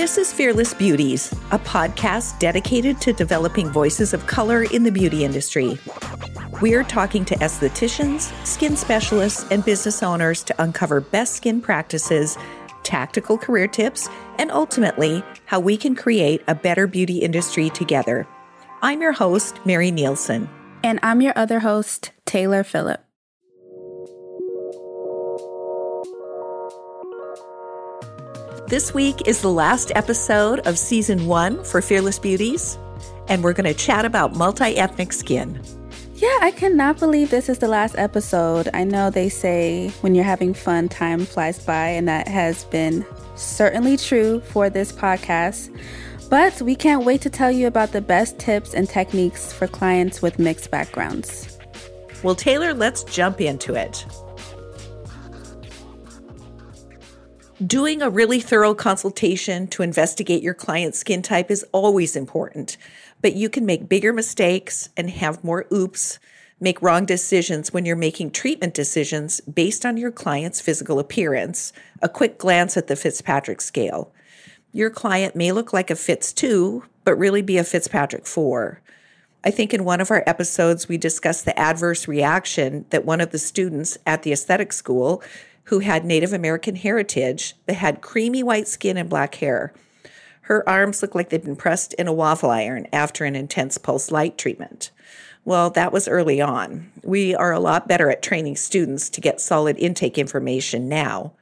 This is Fearless Beauties, a podcast dedicated to developing voices of color in the beauty industry. We're talking to estheticians, skin specialists, and business owners to uncover best skin practices, tactical career tips, and ultimately, how we can create a better beauty industry together. I'm your host, Mary Nielsen. And I'm your other host, Taylor Phillip. This week is the last episode of season one for Fearless Beauties, and we're going to chat about multi ethnic skin. Yeah, I cannot believe this is the last episode. I know they say when you're having fun, time flies by, and that has been certainly true for this podcast. But we can't wait to tell you about the best tips and techniques for clients with mixed backgrounds. Well, Taylor, let's jump into it. Doing a really thorough consultation to investigate your client's skin type is always important, but you can make bigger mistakes and have more oops, make wrong decisions when you're making treatment decisions based on your client's physical appearance. A quick glance at the Fitzpatrick scale. Your client may look like a Fitz 2, but really be a Fitzpatrick 4. I think in one of our episodes, we discussed the adverse reaction that one of the students at the aesthetic school who had Native American heritage that had creamy white skin and black hair. Her arms looked like they'd been pressed in a waffle iron after an intense pulse light treatment. Well, that was early on. We are a lot better at training students to get solid intake information now.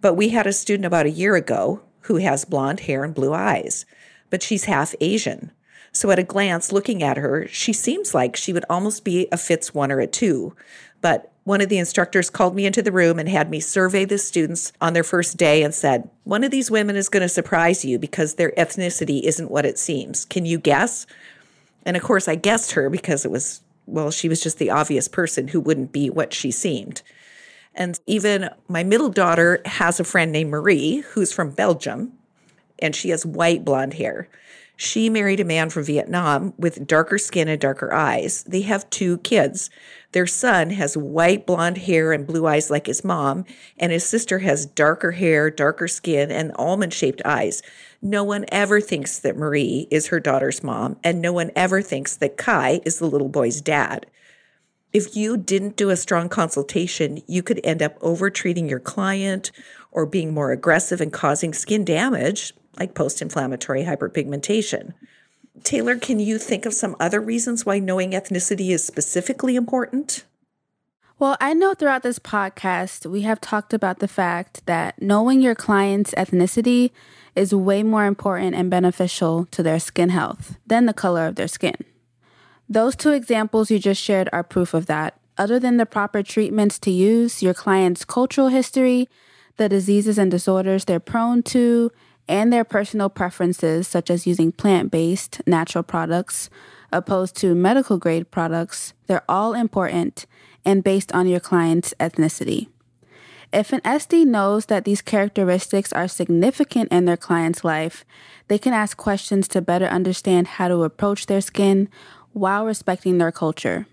But we had a student about a year ago who has blonde hair and blue eyes, but she's half Asian. So at a glance, looking at her, she seems like she would almost be a Fitz one or a two. But one of the instructors called me into the room and had me survey the students on their first day and said, One of these women is going to surprise you because their ethnicity isn't what it seems. Can you guess? And of course, I guessed her because it was, well, she was just the obvious person who wouldn't be what she seemed. And even my middle daughter has a friend named Marie who's from Belgium, and she has white blonde hair. She married a man from Vietnam with darker skin and darker eyes. They have two kids. Their son has white blonde hair and blue eyes like his mom, and his sister has darker hair, darker skin, and almond shaped eyes. No one ever thinks that Marie is her daughter's mom, and no one ever thinks that Kai is the little boy's dad. If you didn't do a strong consultation, you could end up over treating your client or being more aggressive and causing skin damage like post inflammatory hyperpigmentation. Taylor, can you think of some other reasons why knowing ethnicity is specifically important? Well, I know throughout this podcast, we have talked about the fact that knowing your client's ethnicity is way more important and beneficial to their skin health than the color of their skin. Those two examples you just shared are proof of that. Other than the proper treatments to use, your client's cultural history, the diseases and disorders they're prone to, and their personal preferences, such as using plant based natural products opposed to medical grade products, they're all important and based on your client's ethnicity. If an esty knows that these characteristics are significant in their client's life, they can ask questions to better understand how to approach their skin while respecting their culture.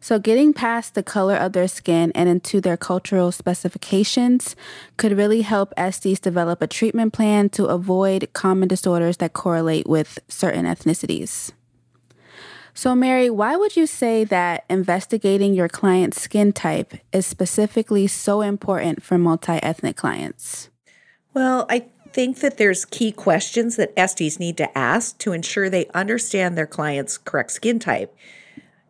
So, getting past the color of their skin and into their cultural specifications could really help esties develop a treatment plan to avoid common disorders that correlate with certain ethnicities. So, Mary, why would you say that investigating your client's skin type is specifically so important for multi ethnic clients? Well, I think that there's key questions that esties need to ask to ensure they understand their client's correct skin type.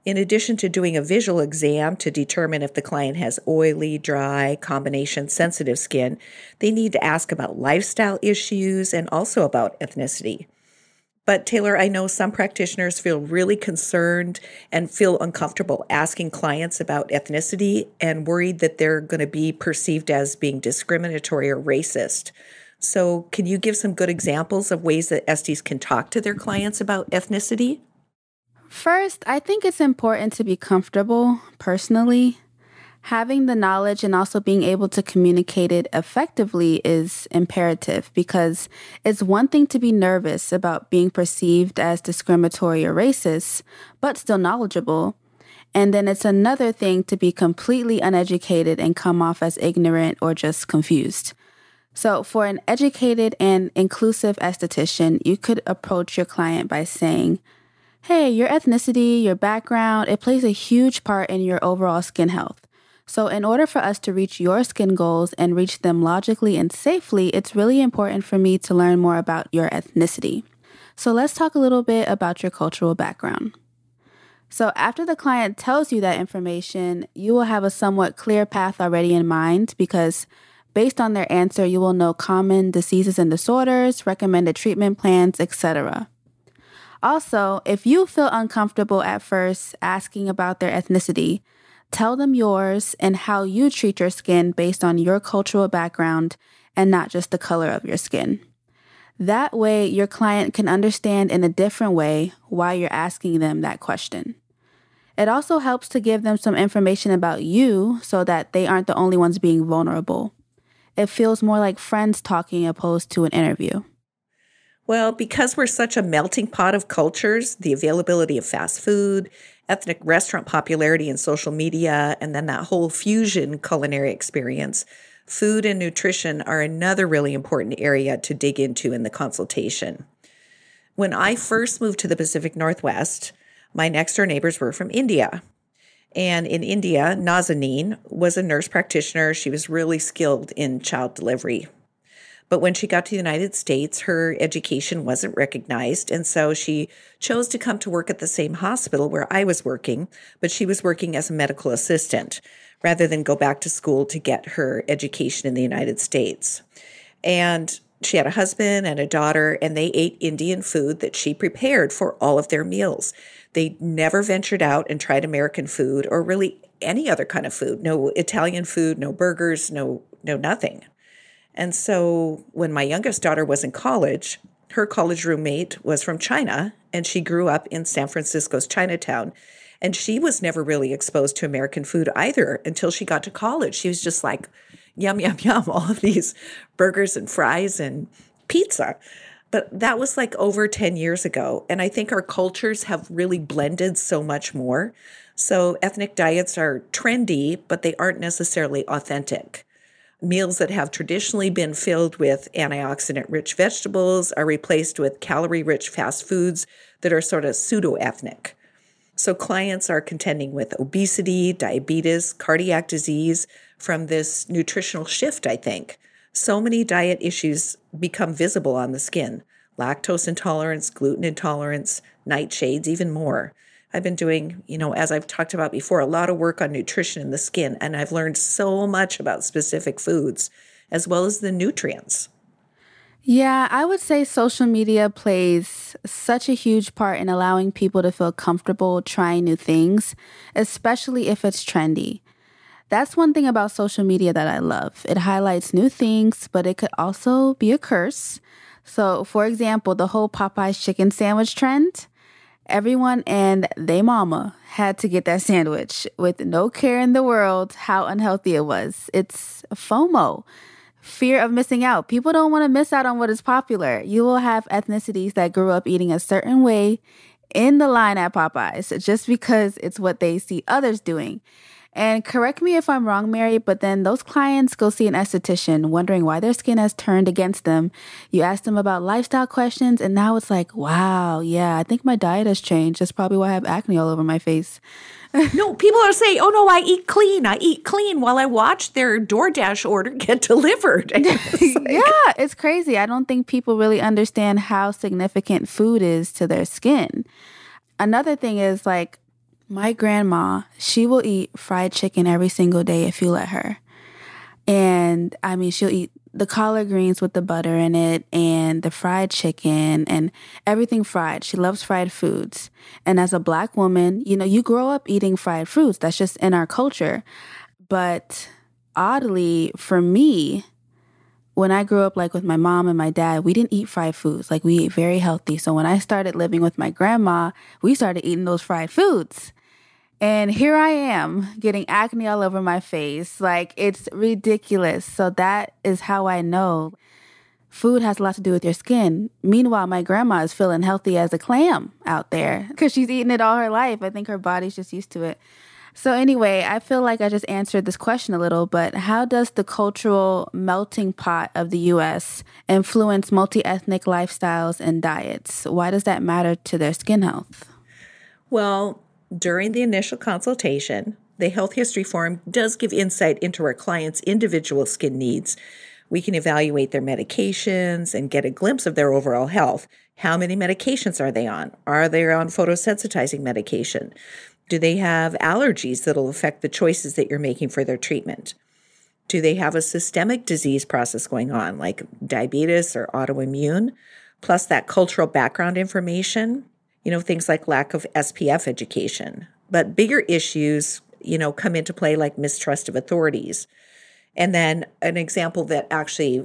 In addition to doing a visual exam to determine if the client has oily, dry, combination sensitive skin, they need to ask about lifestyle issues and also about ethnicity. But Taylor, I know some practitioners feel really concerned and feel uncomfortable asking clients about ethnicity and worried that they're going to be perceived as being discriminatory or racist. So, can you give some good examples of ways that esties can talk to their clients about ethnicity? First, I think it's important to be comfortable personally. Having the knowledge and also being able to communicate it effectively is imperative because it's one thing to be nervous about being perceived as discriminatory or racist, but still knowledgeable. And then it's another thing to be completely uneducated and come off as ignorant or just confused. So, for an educated and inclusive esthetician, you could approach your client by saying, Hey, your ethnicity, your background, it plays a huge part in your overall skin health. So, in order for us to reach your skin goals and reach them logically and safely, it's really important for me to learn more about your ethnicity. So, let's talk a little bit about your cultural background. So, after the client tells you that information, you will have a somewhat clear path already in mind because based on their answer, you will know common diseases and disorders, recommended treatment plans, etc. Also, if you feel uncomfortable at first asking about their ethnicity, tell them yours and how you treat your skin based on your cultural background and not just the color of your skin. That way, your client can understand in a different way why you're asking them that question. It also helps to give them some information about you so that they aren't the only ones being vulnerable. It feels more like friends talking opposed to an interview. Well, because we're such a melting pot of cultures, the availability of fast food, ethnic restaurant popularity in social media, and then that whole fusion culinary experience, food and nutrition are another really important area to dig into in the consultation. When I first moved to the Pacific Northwest, my next door neighbors were from India. And in India, Nazanin was a nurse practitioner. She was really skilled in child delivery. But when she got to the United States, her education wasn't recognized. And so she chose to come to work at the same hospital where I was working, but she was working as a medical assistant rather than go back to school to get her education in the United States. And she had a husband and a daughter, and they ate Indian food that she prepared for all of their meals. They never ventured out and tried American food or really any other kind of food. No Italian food, no burgers, no no nothing. And so when my youngest daughter was in college, her college roommate was from China and she grew up in San Francisco's Chinatown. And she was never really exposed to American food either until she got to college. She was just like, yum, yum, yum, all of these burgers and fries and pizza. But that was like over 10 years ago. And I think our cultures have really blended so much more. So ethnic diets are trendy, but they aren't necessarily authentic. Meals that have traditionally been filled with antioxidant rich vegetables are replaced with calorie rich fast foods that are sort of pseudo ethnic. So clients are contending with obesity, diabetes, cardiac disease from this nutritional shift, I think so many diet issues become visible on the skin lactose intolerance, gluten intolerance, nightshades, even more. I've been doing, you know, as I've talked about before, a lot of work on nutrition in the skin, and I've learned so much about specific foods as well as the nutrients. Yeah, I would say social media plays such a huge part in allowing people to feel comfortable trying new things, especially if it's trendy. That's one thing about social media that I love. It highlights new things, but it could also be a curse. So, for example, the whole Popeye's chicken sandwich trend, everyone and they mama had to get that sandwich with no care in the world how unhealthy it was. It's FOMO, fear of missing out. People don't want to miss out on what is popular. You will have ethnicities that grew up eating a certain way in the line at Popeyes just because it's what they see others doing. And correct me if I'm wrong, Mary, but then those clients go see an esthetician wondering why their skin has turned against them. You ask them about lifestyle questions, and now it's like, wow, yeah, I think my diet has changed. That's probably why I have acne all over my face. no, people are saying, oh no, I eat clean. I eat clean while I watch their DoorDash order get delivered. It's like, yeah, it's crazy. I don't think people really understand how significant food is to their skin. Another thing is like, my grandma, she will eat fried chicken every single day if you let her. And I mean, she'll eat the collard greens with the butter in it and the fried chicken and everything fried. She loves fried foods. And as a black woman, you know, you grow up eating fried foods. That's just in our culture. But oddly, for me, when I grew up like with my mom and my dad, we didn't eat fried foods. Like we ate very healthy. So when I started living with my grandma, we started eating those fried foods. And here I am getting acne all over my face. Like it's ridiculous. So that is how I know food has a lot to do with your skin. Meanwhile, my grandma is feeling healthy as a clam out there because she's eaten it all her life. I think her body's just used to it. So, anyway, I feel like I just answered this question a little, but how does the cultural melting pot of the US influence multi ethnic lifestyles and diets? Why does that matter to their skin health? Well, during the initial consultation, the Health History Form does give insight into our clients' individual skin needs. We can evaluate their medications and get a glimpse of their overall health. How many medications are they on? Are they on photosensitizing medication? Do they have allergies that'll affect the choices that you're making for their treatment? Do they have a systemic disease process going on, like diabetes or autoimmune? Plus, that cultural background information, you know, things like lack of SPF education. But bigger issues, you know, come into play like mistrust of authorities. And then an example that actually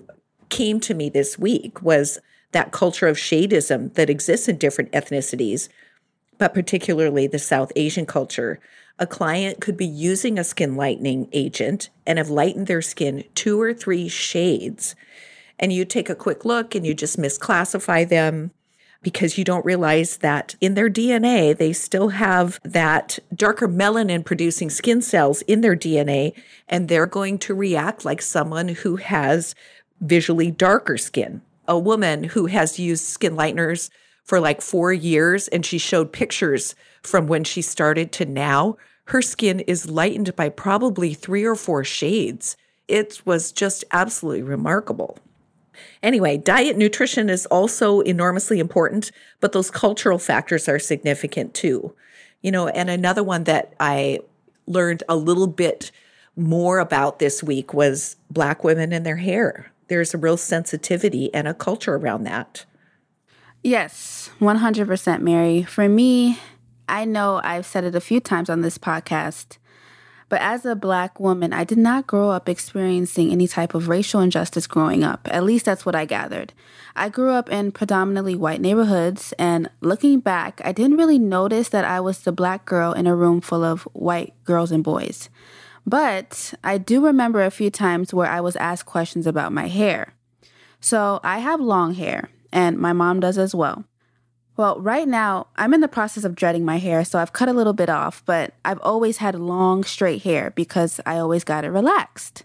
came to me this week was that culture of shadeism that exists in different ethnicities but particularly the South Asian culture, a client could be using a skin lightening agent and have lightened their skin two or three shades. And you take a quick look and you just misclassify them because you don't realize that in their DNA, they still have that darker melanin producing skin cells in their DNA, and they're going to react like someone who has visually darker skin. A woman who has used skin lighteners for like four years and she showed pictures from when she started to now, her skin is lightened by probably three or four shades. It was just absolutely remarkable. Anyway, diet nutrition is also enormously important, but those cultural factors are significant too. You know, and another one that I learned a little bit more about this week was Black women and their hair. There's a real sensitivity and a culture around that. Yes, 100% Mary. For me, I know I've said it a few times on this podcast, but as a black woman, I did not grow up experiencing any type of racial injustice growing up. At least that's what I gathered. I grew up in predominantly white neighborhoods, and looking back, I didn't really notice that I was the black girl in a room full of white girls and boys. But I do remember a few times where I was asked questions about my hair. So I have long hair, and my mom does as well. Well, right now, I'm in the process of dreading my hair, so I've cut a little bit off, but I've always had long, straight hair because I always got it relaxed.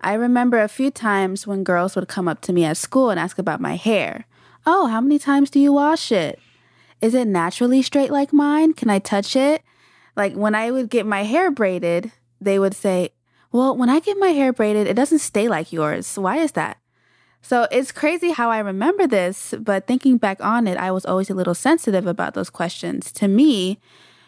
I remember a few times when girls would come up to me at school and ask about my hair. Oh, how many times do you wash it? Is it naturally straight like mine? Can I touch it? Like when I would get my hair braided, they would say, Well, when I get my hair braided, it doesn't stay like yours. Why is that? So it's crazy how I remember this, but thinking back on it, I was always a little sensitive about those questions. To me,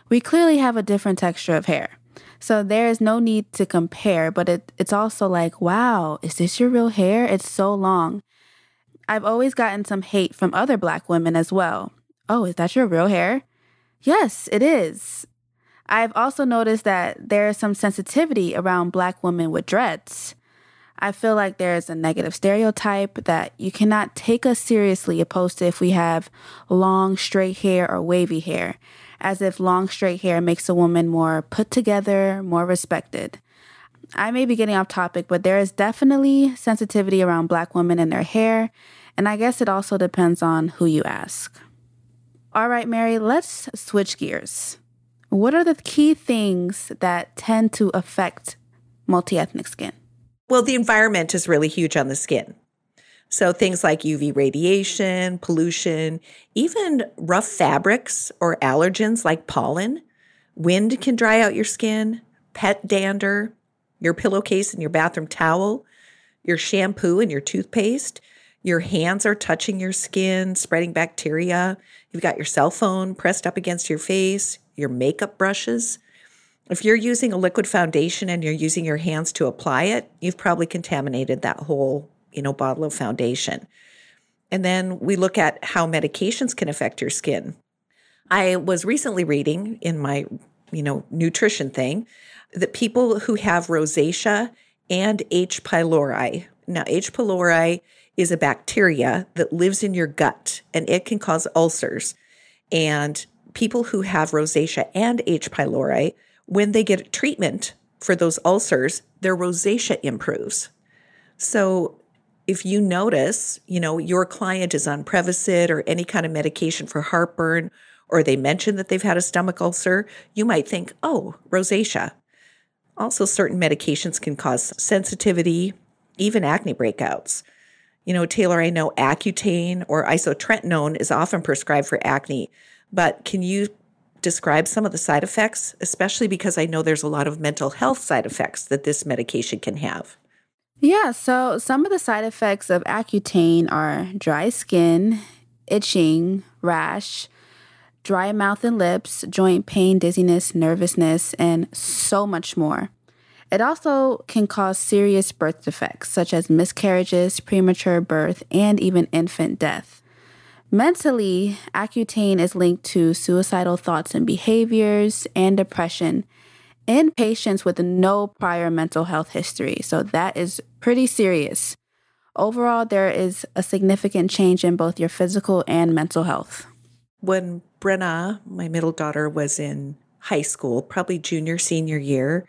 we clearly have a different texture of hair. So there is no need to compare, but it, it's also like, wow, is this your real hair? It's so long. I've always gotten some hate from other black women as well. Oh, is that your real hair? Yes, it is. I've also noticed that there is some sensitivity around black women with dreads. I feel like there's a negative stereotype that you cannot take us seriously opposed to if we have long, straight hair or wavy hair, as if long, straight hair makes a woman more put together, more respected. I may be getting off topic, but there is definitely sensitivity around black women and their hair, and I guess it also depends on who you ask. All right, Mary, let's switch gears. What are the key things that tend to affect multi ethnic skin? Well, the environment is really huge on the skin. So things like UV radiation, pollution, even rough fabrics or allergens like pollen, wind can dry out your skin, pet dander, your pillowcase and your bathroom towel, your shampoo and your toothpaste. Your hands are touching your skin, spreading bacteria. You've got your cell phone pressed up against your face, your makeup brushes. If you're using a liquid foundation and you're using your hands to apply it, you've probably contaminated that whole, you know, bottle of foundation. And then we look at how medications can affect your skin. I was recently reading in my, you know, nutrition thing that people who have rosacea and H. pylori. Now, H. pylori is a bacteria that lives in your gut and it can cause ulcers. And people who have rosacea and H. pylori when they get treatment for those ulcers, their rosacea improves. So if you notice, you know, your client is on Prevacid or any kind of medication for heartburn, or they mention that they've had a stomach ulcer, you might think, oh, rosacea. Also, certain medications can cause sensitivity, even acne breakouts. You know, Taylor, I know Accutane or isotretinoin is often prescribed for acne, but can you describe some of the side effects, especially because I know there's a lot of mental health side effects that this medication can have? Yeah, so some of the side effects of Accutane are dry skin, itching, rash, dry mouth and lips, joint pain, dizziness, nervousness, and so much more. It also can cause serious birth defects such as miscarriages, premature birth, and even infant death. Mentally, Accutane is linked to suicidal thoughts and behaviors and depression in patients with no prior mental health history. So that is pretty serious. Overall, there is a significant change in both your physical and mental health. When Brenna, my middle daughter, was in high school, probably junior, senior year,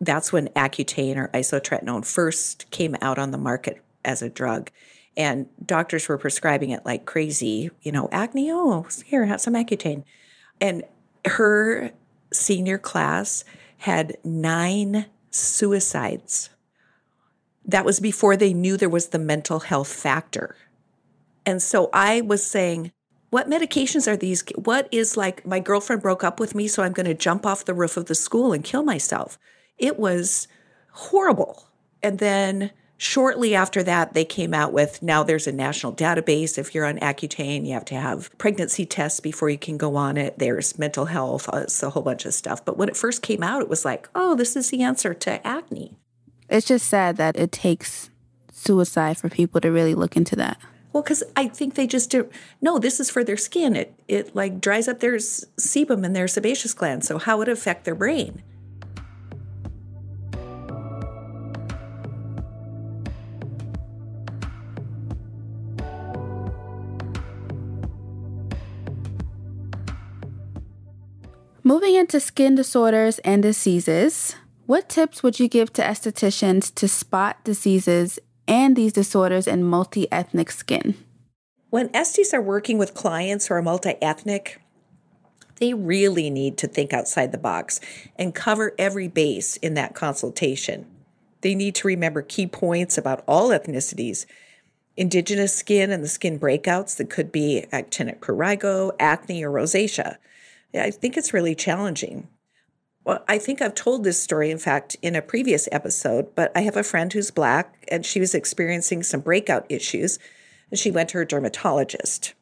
that's when Accutane or isotretinoin first came out on the market as a drug and doctors were prescribing it like crazy. You know, acne, oh, here, have some Accutane. And her senior class had nine suicides. That was before they knew there was the mental health factor. And so I was saying, what medications are these? What is like, my girlfriend broke up with me, so I'm going to jump off the roof of the school and kill myself. It was horrible. And then Shortly after that, they came out with now there's a national database. If you're on Accutane, you have to have pregnancy tests before you can go on it. There's mental health, uh, it's a whole bunch of stuff. But when it first came out, it was like, oh, this is the answer to acne. It's just sad that it takes suicide for people to really look into that. Well, because I think they just do. No, this is for their skin. It it like dries up their sebum and their sebaceous gland. So how would it affect their brain? Moving into skin disorders and diseases, what tips would you give to estheticians to spot diseases and these disorders in multi ethnic skin? When esties are working with clients who are multi ethnic, they really need to think outside the box and cover every base in that consultation. They need to remember key points about all ethnicities indigenous skin and the skin breakouts that could be actinic prurigo, acne, or rosacea I think it's really challenging. Well, I think I've told this story, in fact, in a previous episode, but I have a friend who's black and she was experiencing some breakout issues and she went to her dermatologist.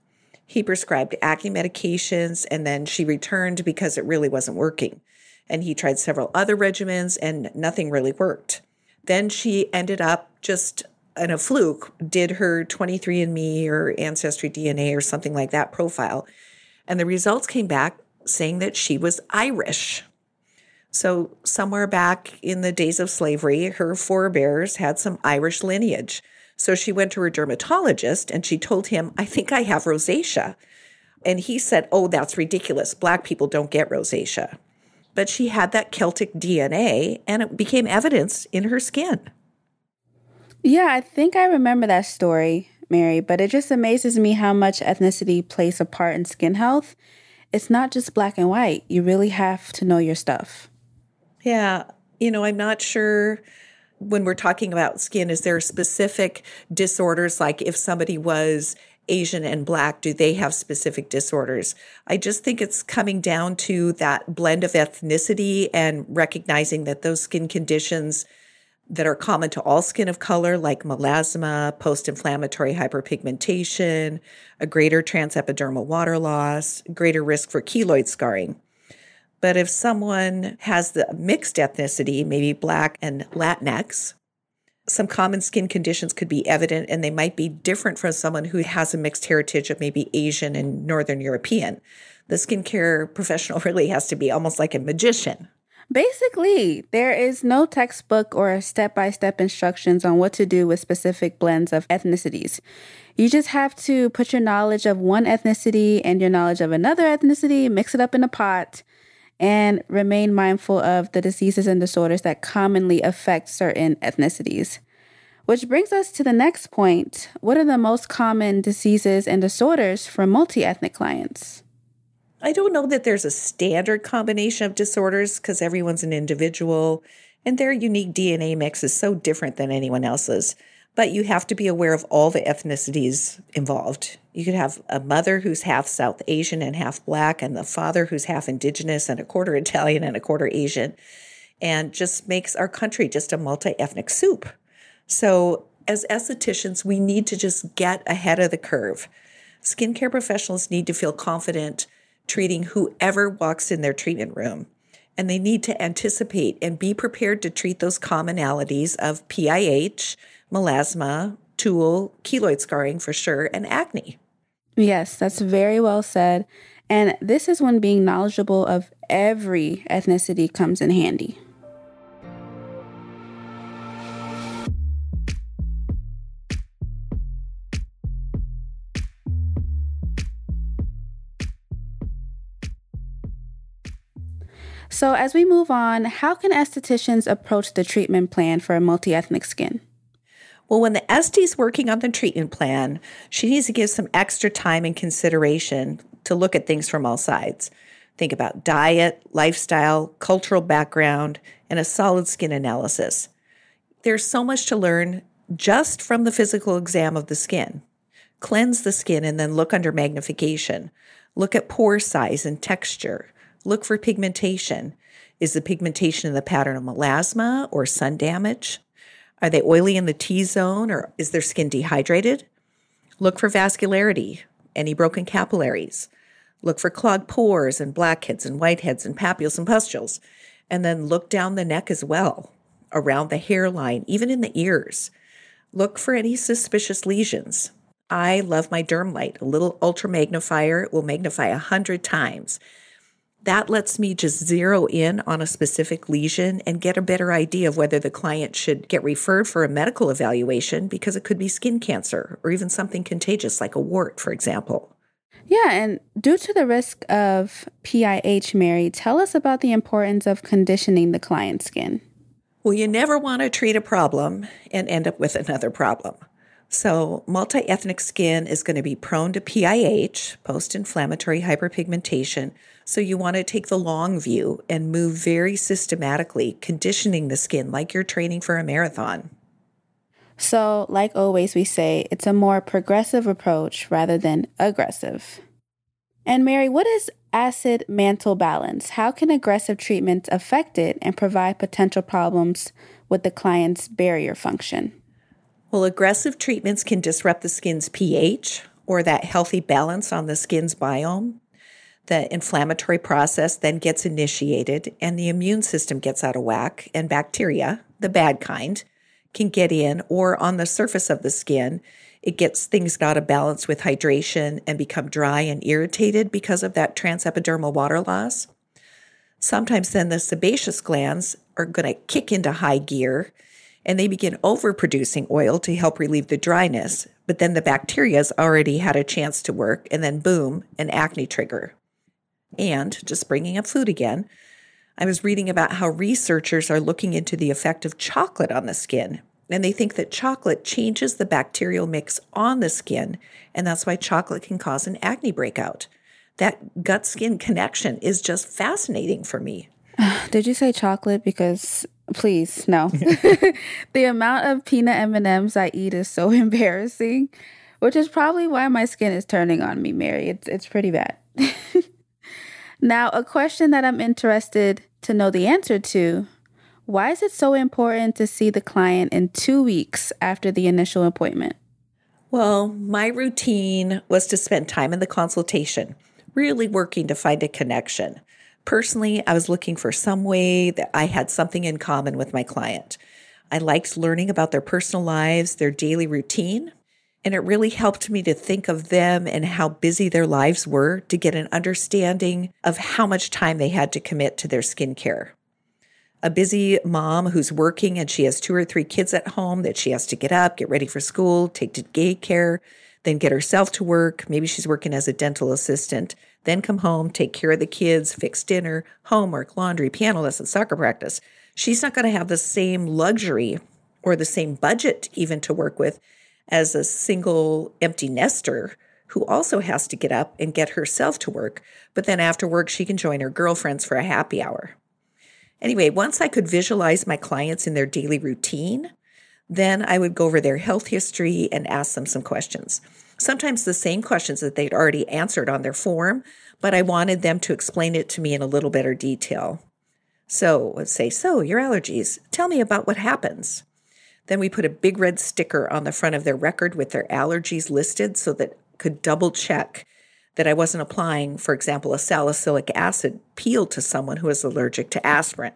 He prescribed acne medications and then she returned because it really wasn't working. And he tried several other regimens and nothing really worked. Then she ended up just in a fluke, did her 23andMe or Ancestry DNA or something like that profile. And the results came back saying that she was Irish. So, somewhere back in the days of slavery, her forebears had some Irish lineage. So, she went to her dermatologist and she told him, I think I have rosacea. And he said, Oh, that's ridiculous. Black people don't get rosacea. But she had that Celtic DNA and it became evidence in her skin. Yeah, I think I remember that story, Mary, but it just amazes me how much ethnicity plays a part in skin health it's not just black and white. You really have to know your stuff. Yeah. You know, I'm not sure when we're talking about skin, is there specific disorders like if somebody was Asian and black, do they have specific disorders? I just think it's coming down to that blend of ethnicity and recognizing that those skin conditions that are common to all skin of color, like melasma, post inflammatory hyperpigmentation, a greater transepidermal water loss, greater risk for keloid scarring. But if someone has the mixed ethnicity, maybe Black and Latinx, some common skin conditions could be evident and they might be different from someone who has a mixed heritage of maybe Asian and Northern European. The skincare professional really has to be almost like a magician Basically, there is no textbook or step by step instructions on what to do with specific blends of ethnicities. You just have to put your knowledge of one ethnicity and your knowledge of another ethnicity, mix it up in a pot, and remain mindful of the diseases and disorders that commonly affect certain ethnicities. Which brings us to the next point. What are the most common diseases and disorders for multi ethnic clients? I don't know that there's a standard combination of disorders because everyone's an individual and their unique DNA mix is so different than anyone else's. But you have to be aware of all the ethnicities involved. You could have a mother who's half South Asian and half black, and the father who's half indigenous and a quarter Italian and a quarter Asian, and just makes our country just a multi ethnic soup. So, as estheticians, we need to just get ahead of the curve. Skincare professionals need to feel confident treating whoever walks in their treatment room. And they need to anticipate and be prepared to treat those commonalities of PIH, melasma, tool, keloid scarring for sure, and acne. Yes, that's very well said. And this is when being knowledgeable of every ethnicity comes in handy. So, as we move on, how can estheticians approach the treatment plan for a multi ethnic skin? Well, when the esty is working on the treatment plan, she needs to give some extra time and consideration to look at things from all sides. Think about diet, lifestyle, cultural background, and a solid skin analysis. There's so much to learn just from the physical exam of the skin. Cleanse the skin and then look under magnification. Look at pore size and texture. Look for pigmentation. Is the pigmentation in the pattern of melasma or sun damage? Are they oily in the T zone or is their skin dehydrated? Look for vascularity, any broken capillaries. Look for clogged pores and blackheads and whiteheads and papules and pustules. And then look down the neck as well, around the hairline, even in the ears. Look for any suspicious lesions. I love my derm light. A little ultra magnifier it will magnify a hundred times that lets me just zero in on a specific lesion and get a better idea of whether the client should get referred for a medical evaluation because it could be skin cancer or even something contagious like a wart, for example. Yeah, and due to the risk of PIH, Mary, tell us about the importance of conditioning the client's skin. Well, you never want to treat a problem and end up with another problem. So, multi ethnic skin is going to be prone to PIH, post inflammatory hyperpigmentation. So, you want to take the long view and move very systematically, conditioning the skin like you're training for a marathon. So, like always, we say it's a more progressive approach rather than aggressive. And, Mary, what is acid mantle balance? How can aggressive treatments affect it and provide potential problems with the client's barrier function? Well, aggressive treatments can disrupt the skin's pH or that healthy balance on the skin's biome. The inflammatory process then gets initiated, and the immune system gets out of whack, and bacteria, the bad kind, can get in, or on the surface of the skin, it gets things out of balance with hydration and become dry and irritated because of that transepidermal water loss. Sometimes then the sebaceous glands are going to kick into high gear and they begin overproducing oil to help relieve the dryness. But then the bacteria's already had a chance to work, and then boom, an acne trigger. And just bringing up food again, I was reading about how researchers are looking into the effect of chocolate on the skin. And they think that chocolate changes the bacterial mix on the skin, and that's why chocolate can cause an acne breakout. That gut skin connection is just fascinating for me. Did you say chocolate? Because please, no. the amount of peanut M&Ms I eat is so embarrassing, which is probably why my skin is turning on me, Mary. It's it's pretty bad. now, a question that I'm interested to know the answer to, why is it so important to see the client in 2 weeks after the initial appointment? Well, my routine was to spend time in the consultation, really working to find a connection. Personally, I was looking for some way that I had something in common with my client. I liked learning about their personal lives, their daily routine, and it really helped me to think of them and how busy their lives were to get an understanding of how much time they had to commit to their skincare. A busy mom who's working and she has two or three kids at home that she has to get up, get ready for school, take to daycare, then get herself to work. Maybe she's working as a dental assistant then come home, take care of the kids, fix dinner, homework, laundry, piano lessons, soccer practice. She's not going to have the same luxury or the same budget even to work with as a single empty nester who also has to get up and get herself to work, but then after work, she can join her girlfriends for a happy hour. Anyway, once I could visualize my clients in their daily routine, then I would go over their health history and ask them some questions. Sometimes the same questions that they'd already answered on their form, but I wanted them to explain it to me in a little better detail. So say, So, your allergies, tell me about what happens. Then we put a big red sticker on the front of their record with their allergies listed so that could double check that I wasn't applying, for example, a salicylic acid peel to someone who is allergic to aspirin.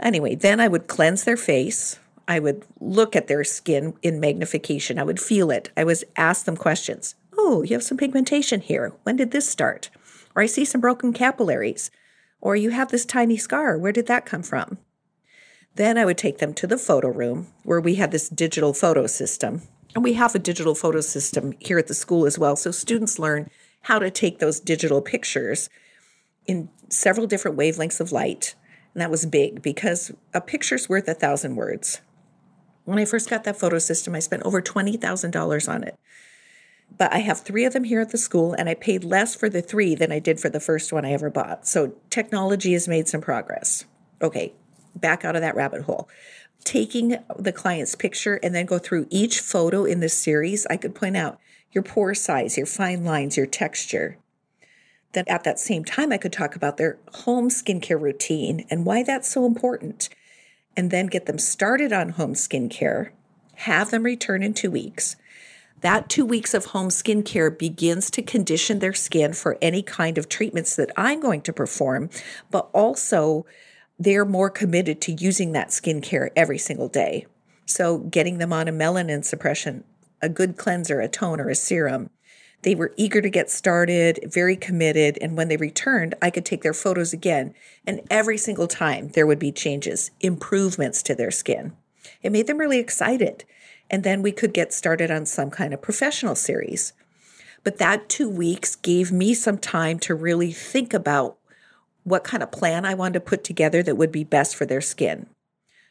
Anyway, then I would cleanse their face. I would look at their skin in magnification. I would feel it. I would ask them questions. Oh, you have some pigmentation here. When did this start? Or I see some broken capillaries. Or you have this tiny scar. Where did that come from? Then I would take them to the photo room where we had this digital photo system. And we have a digital photo system here at the school as well. So students learn how to take those digital pictures in several different wavelengths of light. And that was big because a picture's worth a thousand words. When I first got that photo system, I spent over $20,000 on it. But I have three of them here at the school, and I paid less for the three than I did for the first one I ever bought. So technology has made some progress. Okay, back out of that rabbit hole. Taking the client's picture and then go through each photo in this series, I could point out your pore size, your fine lines, your texture. Then at that same time, I could talk about their home skincare routine and why that's so important. And then get them started on home skincare, have them return in two weeks. That two weeks of home skincare begins to condition their skin for any kind of treatments that I'm going to perform, but also they're more committed to using that skincare every single day. So, getting them on a melanin suppression, a good cleanser, a toner, a serum. They were eager to get started, very committed. And when they returned, I could take their photos again. And every single time there would be changes, improvements to their skin. It made them really excited. And then we could get started on some kind of professional series. But that two weeks gave me some time to really think about what kind of plan I wanted to put together that would be best for their skin.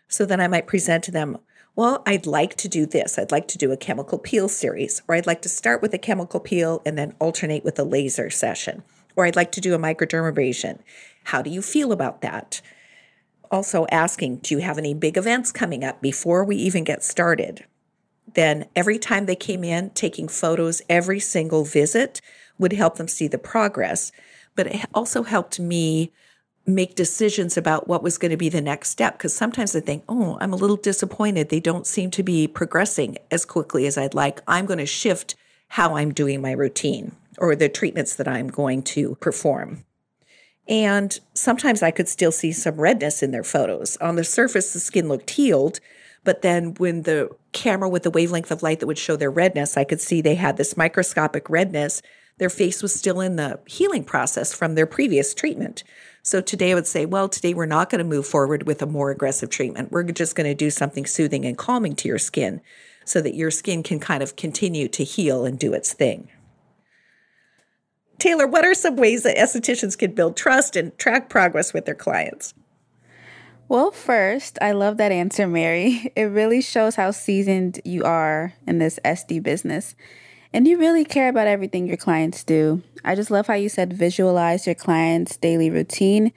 So then I might present to them, well, I'd like to do this. I'd like to do a chemical peel series, or I'd like to start with a chemical peel and then alternate with a laser session, or I'd like to do a microdermabrasion. How do you feel about that? Also, asking, do you have any big events coming up before we even get started? Then, every time they came in, taking photos every single visit would help them see the progress but it also helped me make decisions about what was going to be the next step. Because sometimes I think, oh, I'm a little disappointed. They don't seem to be progressing as quickly as I'd like. I'm going to shift how I'm doing my routine or the treatments that I'm going to perform. And sometimes I could still see some redness in their photos. On the surface, the skin looked healed. But then when the camera with the wavelength of light that would show their redness, I could see they had this microscopic redness their face was still in the healing process from their previous treatment. So today I would say, well, today we're not going to move forward with a more aggressive treatment. We're just going to do something soothing and calming to your skin so that your skin can kind of continue to heal and do its thing. Taylor, what are some ways that estheticians can build trust and track progress with their clients? Well, first, I love that answer, Mary. It really shows how seasoned you are in this esty business. And you really care about everything your clients do. I just love how you said visualize your clients' daily routine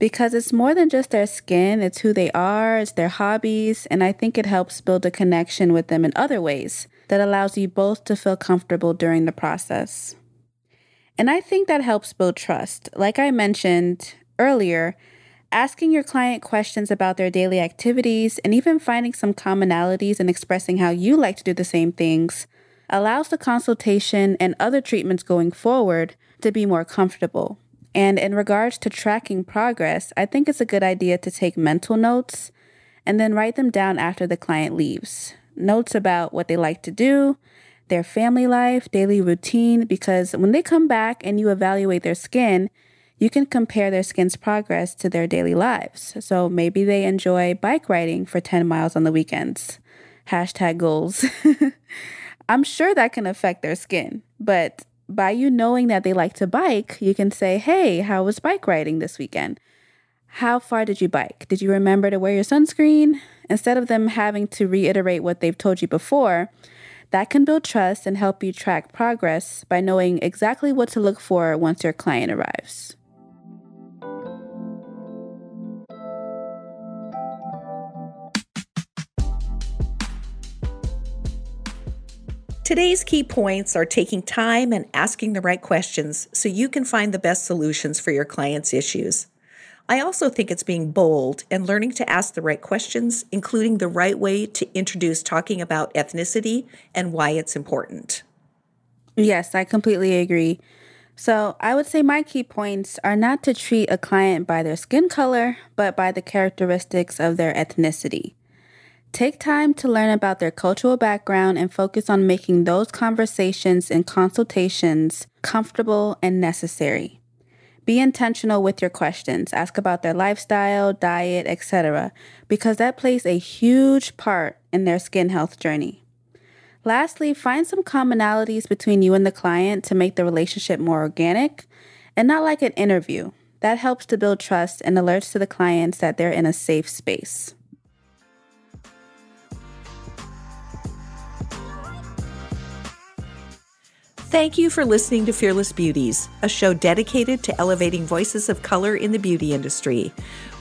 because it's more than just their skin, it's who they are, it's their hobbies, and I think it helps build a connection with them in other ways that allows you both to feel comfortable during the process. And I think that helps build trust. Like I mentioned earlier, asking your client questions about their daily activities and even finding some commonalities and expressing how you like to do the same things allows the consultation and other treatments going forward to be more comfortable. And in regards to tracking progress, I think it's a good idea to take mental notes and then write them down after the client leaves. Notes about what they like to do, their family life, daily routine, because when they come back and you evaluate their skin, you can compare their skin's progress to their daily lives. So maybe they enjoy bike riding for 10 miles on the weekends. Hashtag goals. I'm sure that can affect their skin, but by you knowing that they like to bike, you can say, Hey, how was bike riding this weekend? How far did you bike? Did you remember to wear your sunscreen? Instead of them having to reiterate what they've told you before, That can build trust and help you track progress by knowing exactly what to look for once your client arrives. Today's key points are taking time and asking the right questions so you can find the best solutions for your client's issues. I also think it's being bold and learning to ask the right questions, including the right way to introduce talking about ethnicity and why it's important. Yes, I completely agree. So, I would say my key points are not to treat a client by their skin color, but by the characteristics of their ethnicity. Take time to learn about their cultural background and focus on making those conversations and consultations comfortable and necessary. Be intentional with your questions. Ask about their lifestyle, diet, etc., because that plays a huge part in their skin health journey. Lastly, find some commonalities between you and the client to make the relationship more organic and not like an interview. That helps to build trust and alerts to the clients that they're in a safe space. Thank you for listening to Fearless Beauties, a show dedicated to elevating voices of color in the beauty industry.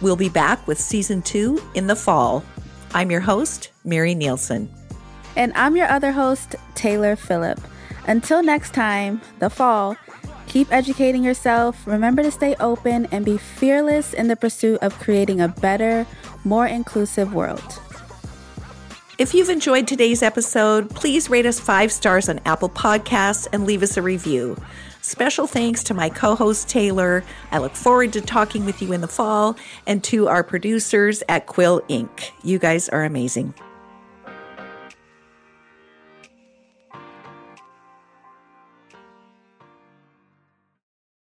We'll be back with season two in the fall. I'm your host, Mary Nielsen. And I'm your other host, Taylor Phillip. Until next time, the fall, keep educating yourself, remember to stay open, and be fearless in the pursuit of creating a better, more inclusive world. If you've enjoyed today's episode, please rate us five stars on Apple Podcasts and leave us a review. Special thanks to my co host Taylor. I look forward to talking with you in the fall and to our producers at Quill Inc. You guys are amazing.